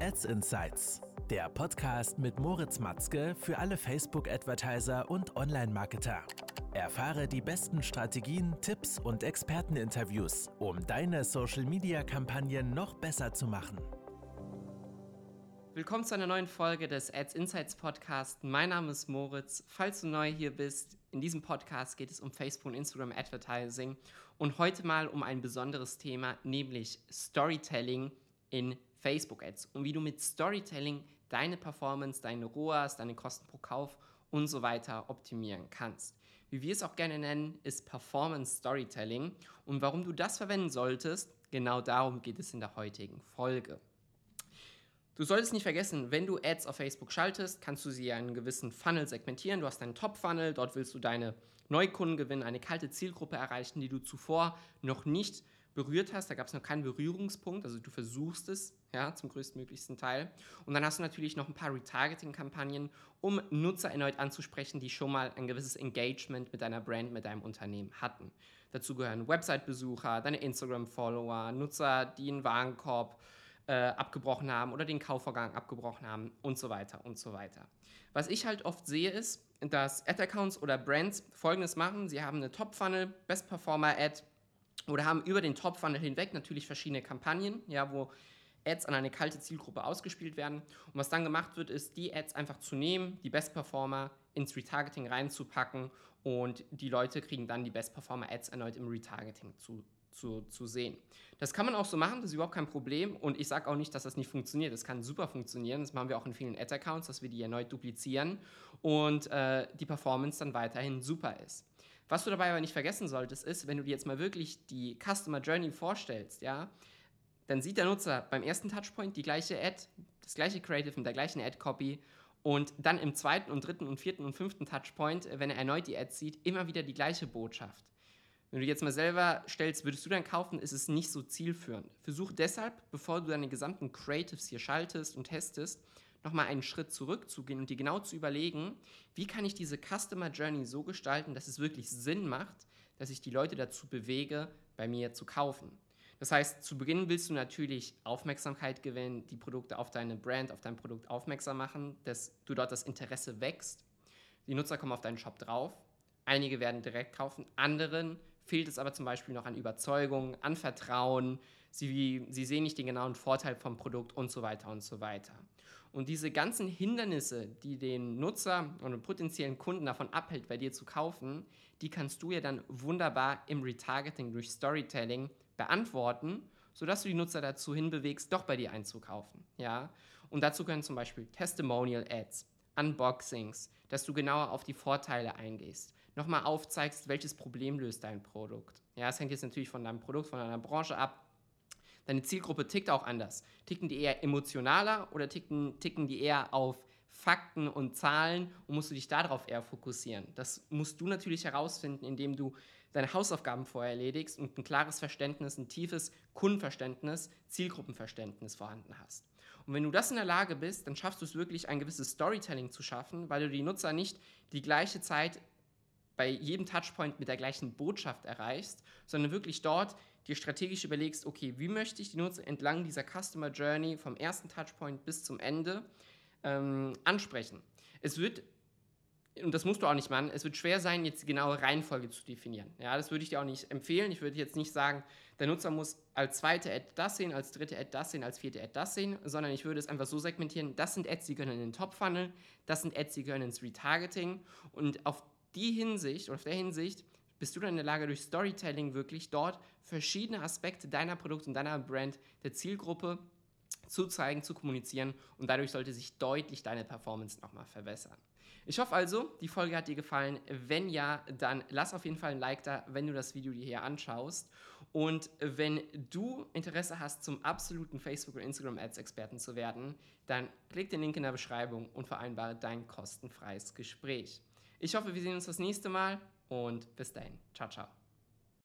Ads Insights, der Podcast mit Moritz Matzke für alle Facebook-Advertiser und Online-Marketer. Erfahre die besten Strategien, Tipps und Experteninterviews, um deine Social-Media-Kampagnen noch besser zu machen. Willkommen zu einer neuen Folge des Ads Insights Podcast. Mein Name ist Moritz. Falls du neu hier bist, in diesem Podcast geht es um Facebook und Instagram Advertising und heute mal um ein besonderes Thema, nämlich Storytelling in Facebook Ads und wie du mit Storytelling deine Performance, deine ROAS, deine Kosten pro Kauf und so weiter optimieren kannst. Wie wir es auch gerne nennen, ist Performance Storytelling und warum du das verwenden solltest, genau darum geht es in der heutigen Folge. Du solltest nicht vergessen, wenn du Ads auf Facebook schaltest, kannst du sie in einen gewissen Funnel segmentieren. Du hast einen Top-Funnel, dort willst du deine Neukunden gewinnen, eine kalte Zielgruppe erreichen, die du zuvor noch nicht berührt hast. Da gab es noch keinen Berührungspunkt, also du versuchst es ja, zum größtmöglichsten Teil. Und dann hast du natürlich noch ein paar Retargeting-Kampagnen, um Nutzer erneut anzusprechen, die schon mal ein gewisses Engagement mit deiner Brand, mit deinem Unternehmen hatten. Dazu gehören Website-Besucher, deine Instagram-Follower, Nutzer, die einen Warenkorb äh, abgebrochen haben oder den Kaufvorgang abgebrochen haben und so weiter und so weiter. Was ich halt oft sehe ist, dass Ad-Accounts oder Brands folgendes machen. Sie haben eine Top-Funnel, Best-Performer-Ad oder haben über den Top-Funnel hinweg natürlich verschiedene Kampagnen, ja, wo Ads an eine kalte Zielgruppe ausgespielt werden. Und was dann gemacht wird, ist, die Ads einfach zu nehmen, die Best-Performer ins Retargeting reinzupacken und die Leute kriegen dann die Best-Performer-Ads erneut im Retargeting zu zu, zu sehen. Das kann man auch so machen, das ist überhaupt kein Problem. Und ich sage auch nicht, dass das nicht funktioniert. Das kann super funktionieren. Das machen wir auch in vielen Ad-Accounts, dass wir die erneut duplizieren und äh, die Performance dann weiterhin super ist. Was du dabei aber nicht vergessen solltest, ist, wenn du dir jetzt mal wirklich die Customer Journey vorstellst, ja, dann sieht der Nutzer beim ersten Touchpoint die gleiche Ad, das gleiche Creative mit der gleichen Ad-Copy und dann im zweiten und dritten und vierten und fünften Touchpoint, wenn er erneut die Ad sieht, immer wieder die gleiche Botschaft. Wenn du jetzt mal selber stellst, würdest du dann kaufen, ist es nicht so zielführend. Versuch deshalb, bevor du deine gesamten Creatives hier schaltest und testest, nochmal einen Schritt zurückzugehen und dir genau zu überlegen, wie kann ich diese Customer Journey so gestalten, dass es wirklich Sinn macht, dass ich die Leute dazu bewege, bei mir zu kaufen. Das heißt, zu Beginn willst du natürlich Aufmerksamkeit gewinnen, die Produkte auf deine Brand, auf dein Produkt aufmerksam machen, dass du dort das Interesse wächst. Die Nutzer kommen auf deinen Shop drauf. Einige werden direkt kaufen, anderen fehlt es aber zum Beispiel noch an Überzeugung, an Vertrauen, sie, sie sehen nicht den genauen Vorteil vom Produkt und so weiter und so weiter. Und diese ganzen Hindernisse, die den Nutzer und den potenziellen Kunden davon abhält, bei dir zu kaufen, die kannst du ja dann wunderbar im Retargeting durch Storytelling beantworten, sodass du die Nutzer dazu hinbewegst, doch bei dir einzukaufen. Ja? Und dazu können zum Beispiel Testimonial Ads, Unboxings, dass du genauer auf die Vorteile eingehst, nochmal aufzeigst, welches Problem löst dein Produkt. Ja, es hängt jetzt natürlich von deinem Produkt, von deiner Branche ab. Deine Zielgruppe tickt auch anders. Ticken die eher emotionaler oder ticken, ticken die eher auf Fakten und Zahlen und musst du dich darauf eher fokussieren. Das musst du natürlich herausfinden, indem du deine Hausaufgaben vorher erledigst und ein klares Verständnis, ein tiefes Kundenverständnis, Zielgruppenverständnis vorhanden hast. Und wenn du das in der Lage bist, dann schaffst du es wirklich, ein gewisses Storytelling zu schaffen, weil du die Nutzer nicht die gleiche Zeit bei jedem Touchpoint mit der gleichen Botschaft erreichst, sondern wirklich dort dir strategisch überlegst, okay, wie möchte ich die Nutzer entlang dieser Customer Journey vom ersten Touchpoint bis zum Ende ähm, ansprechen. Es wird, und das musst du auch nicht machen, es wird schwer sein, jetzt die genaue Reihenfolge zu definieren. Ja, das würde ich dir auch nicht empfehlen. Ich würde jetzt nicht sagen, der Nutzer muss als zweite Ad das sehen, als dritte Ad das sehen, als vierte Ad das sehen, sondern ich würde es einfach so segmentieren, das sind Ads, die gehören in den Top-Funnel, das sind Ads, die gehören ins Retargeting und auf die Hinsicht, oder auf der Hinsicht, bist du dann in der Lage, durch Storytelling wirklich dort verschiedene Aspekte deiner Produkt- und deiner Brand, der Zielgruppe zu zeigen, zu kommunizieren und dadurch sollte sich deutlich deine Performance nochmal verbessern. Ich hoffe also, die Folge hat dir gefallen. Wenn ja, dann lass auf jeden Fall ein Like da, wenn du das Video dir hier anschaust. Und wenn du Interesse hast, zum absoluten Facebook- und Instagram-Ads-Experten zu werden, dann klick den Link in der Beschreibung und vereinbare dein kostenfreies Gespräch. Ich hoffe, wir sehen uns das nächste Mal und bis dahin. Ciao, ciao.